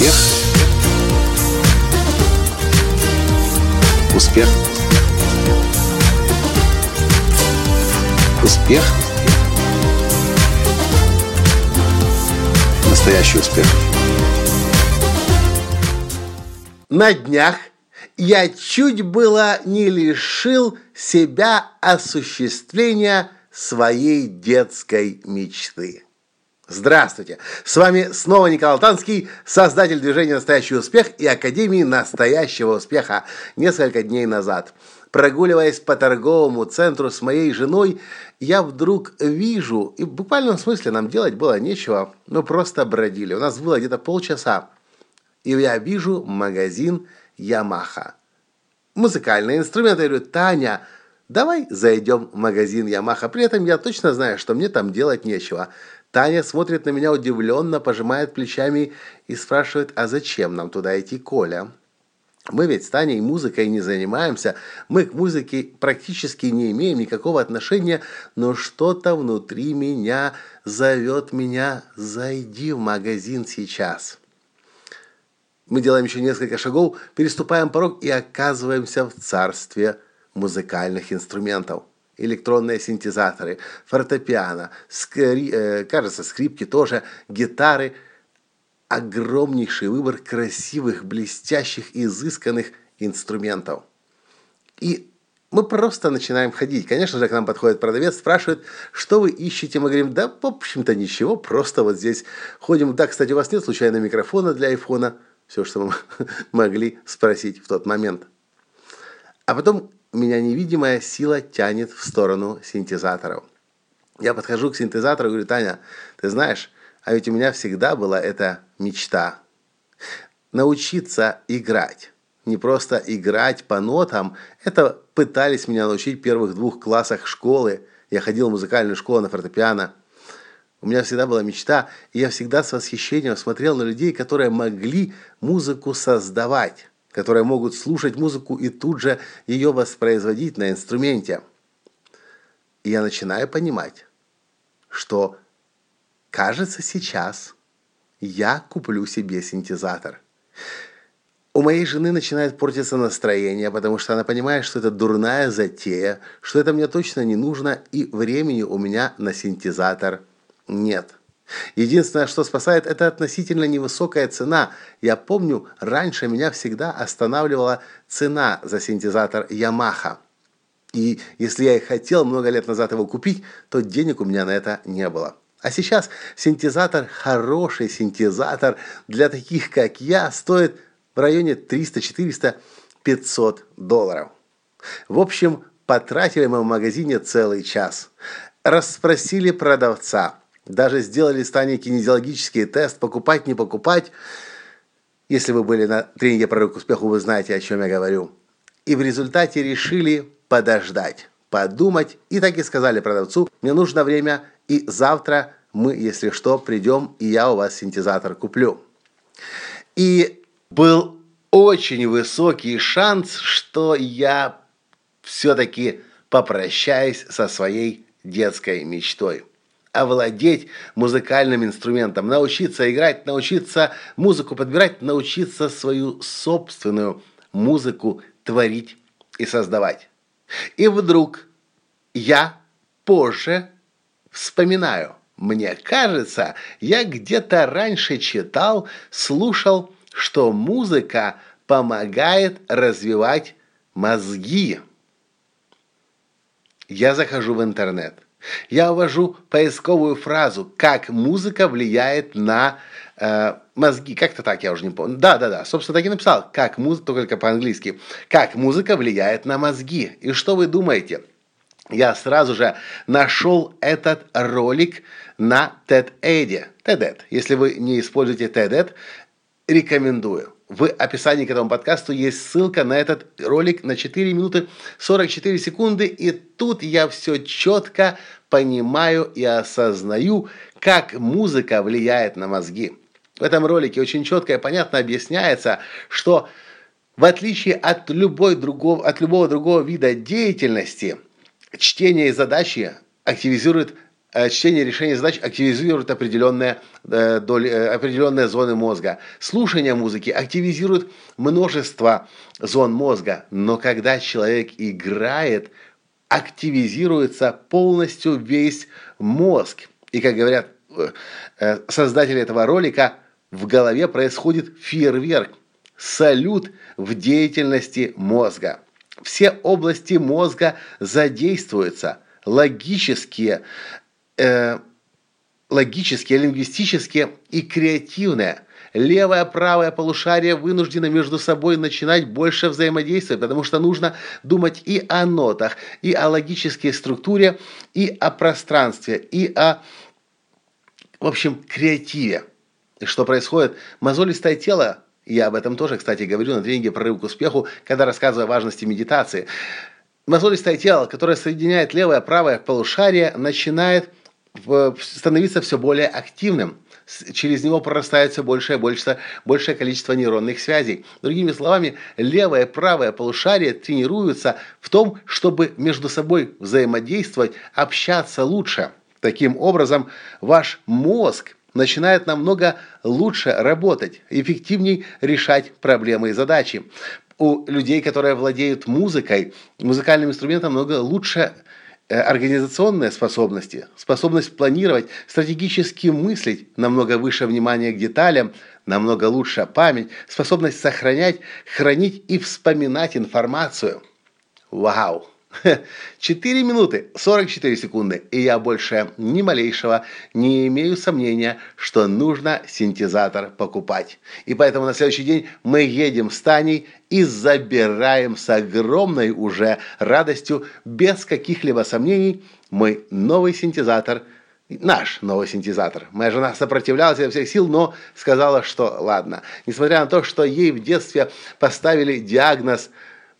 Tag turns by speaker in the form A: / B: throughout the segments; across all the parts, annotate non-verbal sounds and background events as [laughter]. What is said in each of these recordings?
A: Успех. Успех. Успех. Настоящий успех.
B: На днях я чуть было не лишил себя осуществления своей детской мечты. Здравствуйте! С вами снова Николай Танский, создатель движения «Настоящий успех» и Академии «Настоящего успеха» несколько дней назад. Прогуливаясь по торговому центру с моей женой, я вдруг вижу, и в буквальном смысле нам делать было нечего, мы просто бродили. У нас было где-то полчаса. И я вижу магазин «Ямаха». Музыкальные инструменты. Я говорю, Таня, давай зайдем в магазин Ямаха. При этом я точно знаю, что мне там делать нечего. Таня смотрит на меня удивленно, пожимает плечами и спрашивает, а зачем нам туда идти, Коля? Мы ведь с Таней музыкой не занимаемся, мы к музыке практически не имеем никакого отношения, но что-то внутри меня зовет меня «зайди в магазин сейчас». Мы делаем еще несколько шагов, переступаем порог и оказываемся в царстве музыкальных инструментов электронные синтезаторы, фортепиано, скри, э, кажется, скрипки тоже, гитары. Огромнейший выбор красивых, блестящих, изысканных инструментов. И мы просто начинаем ходить. Конечно же, к нам подходит продавец, спрашивает, что вы ищете. Мы говорим, да, в общем-то, ничего, просто вот здесь ходим. Да, кстати, у вас нет случайно микрофона для айфона? Все, что мы [laughs] могли спросить в тот момент. А потом меня невидимая сила тянет в сторону синтезаторов. Я подхожу к синтезатору и говорю, Таня, ты знаешь, а ведь у меня всегда была эта мечта. Научиться играть. Не просто играть по нотам. Это пытались меня научить в первых двух классах школы. Я ходил в музыкальную школу на фортепиано. У меня всегда была мечта, и я всегда с восхищением смотрел на людей, которые могли музыку создавать которые могут слушать музыку и тут же ее воспроизводить на инструменте. И я начинаю понимать, что, кажется, сейчас я куплю себе синтезатор. У моей жены начинает портиться настроение, потому что она понимает, что это дурная затея, что это мне точно не нужно, и времени у меня на синтезатор нет. Единственное, что спасает, это относительно невысокая цена. Я помню, раньше меня всегда останавливала цена за синтезатор Yamaha. И если я и хотел много лет назад его купить, то денег у меня на это не было. А сейчас синтезатор, хороший синтезатор для таких, как я, стоит в районе 300, 400, 500 долларов. В общем, потратили мы в магазине целый час. Расспросили продавца – даже сделали с кинезиологический тест, покупать, не покупать. Если вы были на тренинге «Прорыв к успеху», вы знаете, о чем я говорю. И в результате решили подождать, подумать. И так и сказали продавцу, мне нужно время, и завтра мы, если что, придем, и я у вас синтезатор куплю. И был очень высокий шанс, что я все-таки попрощаюсь со своей детской мечтой овладеть музыкальным инструментом, научиться играть, научиться музыку подбирать, научиться свою собственную музыку творить и создавать. И вдруг я позже вспоминаю, мне кажется, я где-то раньше читал, слушал, что музыка помогает развивать мозги. Я захожу в интернет – я ввожу поисковую фразу «Как музыка влияет на э, мозги». Как-то так, я уже не помню. Да-да-да, собственно, так и написал. «Как музыка», только по-английски. «Как музыка влияет на мозги». И что вы думаете? Я сразу же нашел этот ролик на TED-Ed. TED-Ed. Если вы не используете TED-Ed, рекомендую. В описании к этому подкасту есть ссылка на этот ролик на 4 минуты 44 секунды. И тут я все четко понимаю и осознаю, как музыка влияет на мозги. В этом ролике очень четко и понятно объясняется, что в отличие от, любой другого, от любого другого вида деятельности, чтение и задачи активизирует чтение решения задач активизирует определенные, э, доли, э, определенные зоны мозга. Слушание музыки активизирует множество зон мозга. Но когда человек играет, активизируется полностью весь мозг. И, как говорят создатели этого ролика, в голове происходит фейерверк, салют в деятельности мозга. Все области мозга задействуются – логические, э, логические, лингвистические и креативные. Левое, правое полушарие вынуждены между собой начинать больше взаимодействовать, потому что нужно думать и о нотах, и о логической структуре, и о пространстве, и о, в общем, креативе. Что происходит? Мозолистое тело, я об этом тоже, кстати, говорю на тренинге «Прорыв к успеху», когда рассказываю о важности медитации. Мозолистое тело, которое соединяет левое правое полушарие, начинает становиться все более активным. Через него прорастает все большее большее, большее количество нейронных связей. Другими словами, левое и правое полушарие тренируются в том, чтобы между собой взаимодействовать, общаться лучше. Таким образом, ваш мозг начинает намного лучше работать, эффективней решать проблемы и задачи. У людей, которые владеют музыкой, музыкальным инструментом намного лучше организационные способности, способность планировать, стратегически мыслить, намного выше внимания к деталям, намного лучше память, способность сохранять, хранить и вспоминать информацию. Вау! [laughs] 4 минуты 44 секунды, и я больше ни малейшего не имею сомнения, что нужно синтезатор покупать. И поэтому на следующий день мы едем с Таней и забираем с огромной уже радостью, без каких-либо сомнений, мой новый синтезатор – наш новый синтезатор. Моя жена сопротивлялась изо всех сил, но сказала, что ладно. Несмотря на то, что ей в детстве поставили диагноз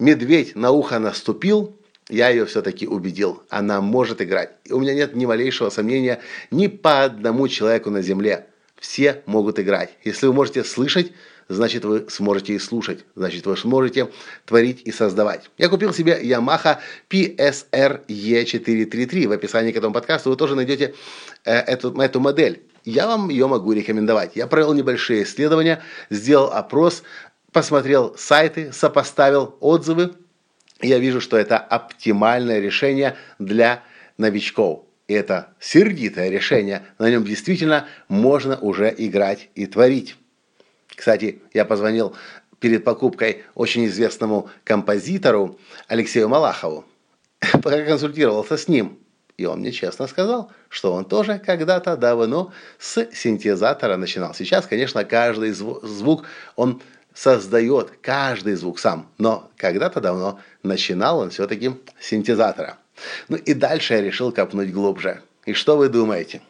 B: «медведь на ухо наступил», я ее все-таки убедил. Она может играть. И у меня нет ни малейшего сомнения ни по одному человеку на земле. Все могут играть. Если вы можете слышать, значит вы сможете и слушать. Значит вы сможете творить и создавать. Я купил себе Yamaha PSR E433. В описании к этому подкасту вы тоже найдете э, эту, эту модель. Я вам ее могу рекомендовать. Я провел небольшие исследования, сделал опрос, посмотрел сайты, сопоставил отзывы я вижу, что это оптимальное решение для новичков. И это сердитое решение. На нем действительно можно уже играть и творить. Кстати, я позвонил перед покупкой очень известному композитору Алексею Малахову. [laughs] Проконсультировался с ним. И он мне честно сказал, что он тоже когда-то давно с синтезатора начинал. Сейчас, конечно, каждый звук он создает каждый звук сам, но когда-то давно начинал он все-таки синтезатора. Ну и дальше я решил копнуть глубже. И что вы думаете?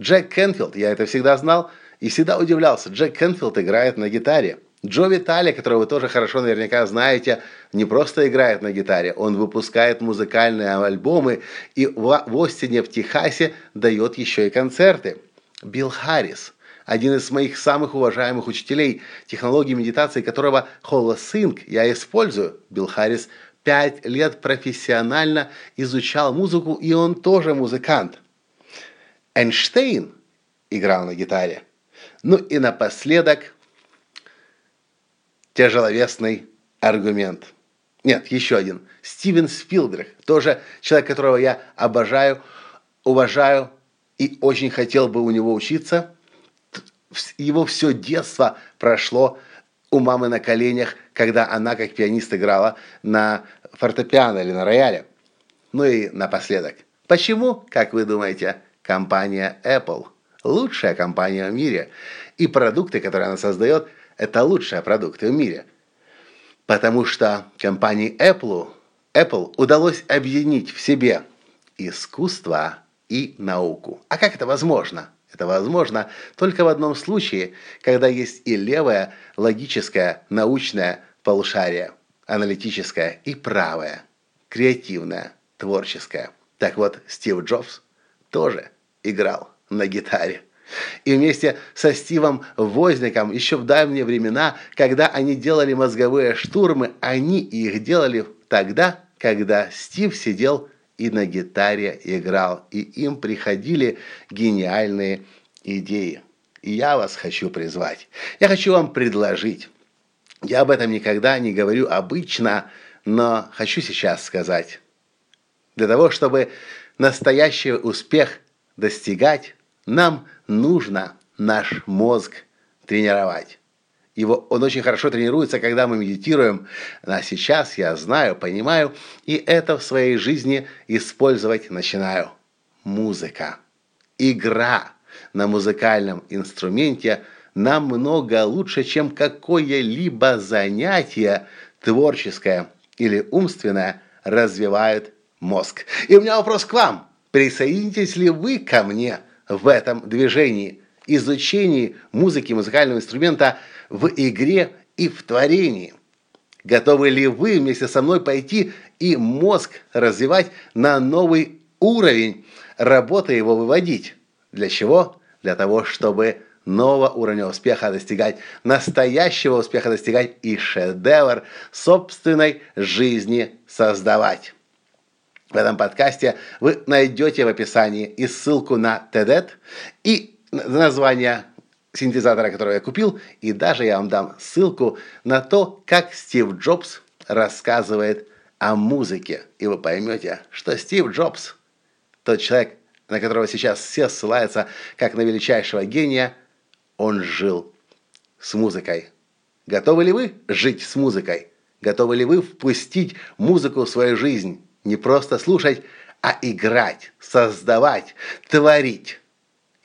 B: Джек Кенфилд, я это всегда знал и всегда удивлялся. Джек Кенфилд играет на гитаре. Джо Витали, которого вы тоже хорошо наверняка знаете, не просто играет на гитаре, он выпускает музыкальные альбомы и в Остине, в Техасе дает еще и концерты. Билл Харрис – один из моих самых уважаемых учителей технологии медитации, которого Holosync я использую, Билл Харрис, пять лет профессионально изучал музыку, и он тоже музыкант. Эйнштейн играл на гитаре. Ну и напоследок тяжеловесный аргумент. Нет, еще один. Стивен Спилберг, тоже человек, которого я обожаю, уважаю и очень хотел бы у него учиться – его все детство прошло у мамы на коленях, когда она как пианист играла на фортепиано или на рояле. Ну и напоследок. Почему, как вы думаете, компания Apple лучшая компания в мире? И продукты, которые она создает, это лучшие продукты в мире. Потому что компании Apple, Apple удалось объединить в себе искусство и науку. А как это возможно? Это возможно только в одном случае, когда есть и левое, логическое, научное полушарие, аналитическое и правое, креативное, творческое. Так вот, Стив Джобс тоже играл на гитаре. И вместе со Стивом Возником еще в давние времена, когда они делали мозговые штурмы, они их делали тогда, когда Стив сидел и на гитаре играл, и им приходили гениальные идеи. И я вас хочу призвать. Я хочу вам предложить. Я об этом никогда не говорю обычно, но хочу сейчас сказать. Для того, чтобы настоящий успех достигать, нам нужно наш мозг тренировать. Его, он очень хорошо тренируется, когда мы медитируем. А сейчас я знаю, понимаю, и это в своей жизни использовать начинаю. Музыка. Игра на музыкальном инструменте намного лучше, чем какое-либо занятие творческое или умственное развивает мозг. И у меня вопрос к вам. Присоединитесь ли вы ко мне в этом движении, изучении музыки, музыкального инструмента – в игре и в творении. Готовы ли вы вместе со мной пойти и мозг развивать на новый уровень, работа его выводить? Для чего? Для того, чтобы нового уровня успеха достигать, настоящего успеха достигать и шедевр собственной жизни создавать. В этом подкасте вы найдете в описании и ссылку на TED и название синтезатора, который я купил, и даже я вам дам ссылку на то, как Стив Джобс рассказывает о музыке. И вы поймете, что Стив Джобс, тот человек, на которого сейчас все ссылаются как на величайшего гения, он жил с музыкой. Готовы ли вы жить с музыкой? Готовы ли вы впустить музыку в свою жизнь? Не просто слушать, а играть, создавать, творить.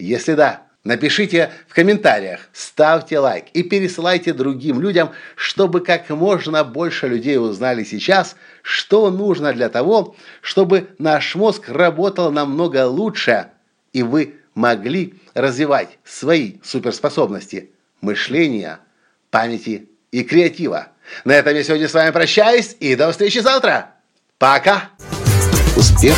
B: Если да, Напишите в комментариях, ставьте лайк и пересылайте другим людям, чтобы как можно больше людей узнали сейчас, что нужно для того, чтобы наш мозг работал намного лучше, и вы могли развивать свои суперспособности мышления, памяти и креатива. На этом я сегодня с вами прощаюсь и до встречи завтра. Пока!
A: Успех!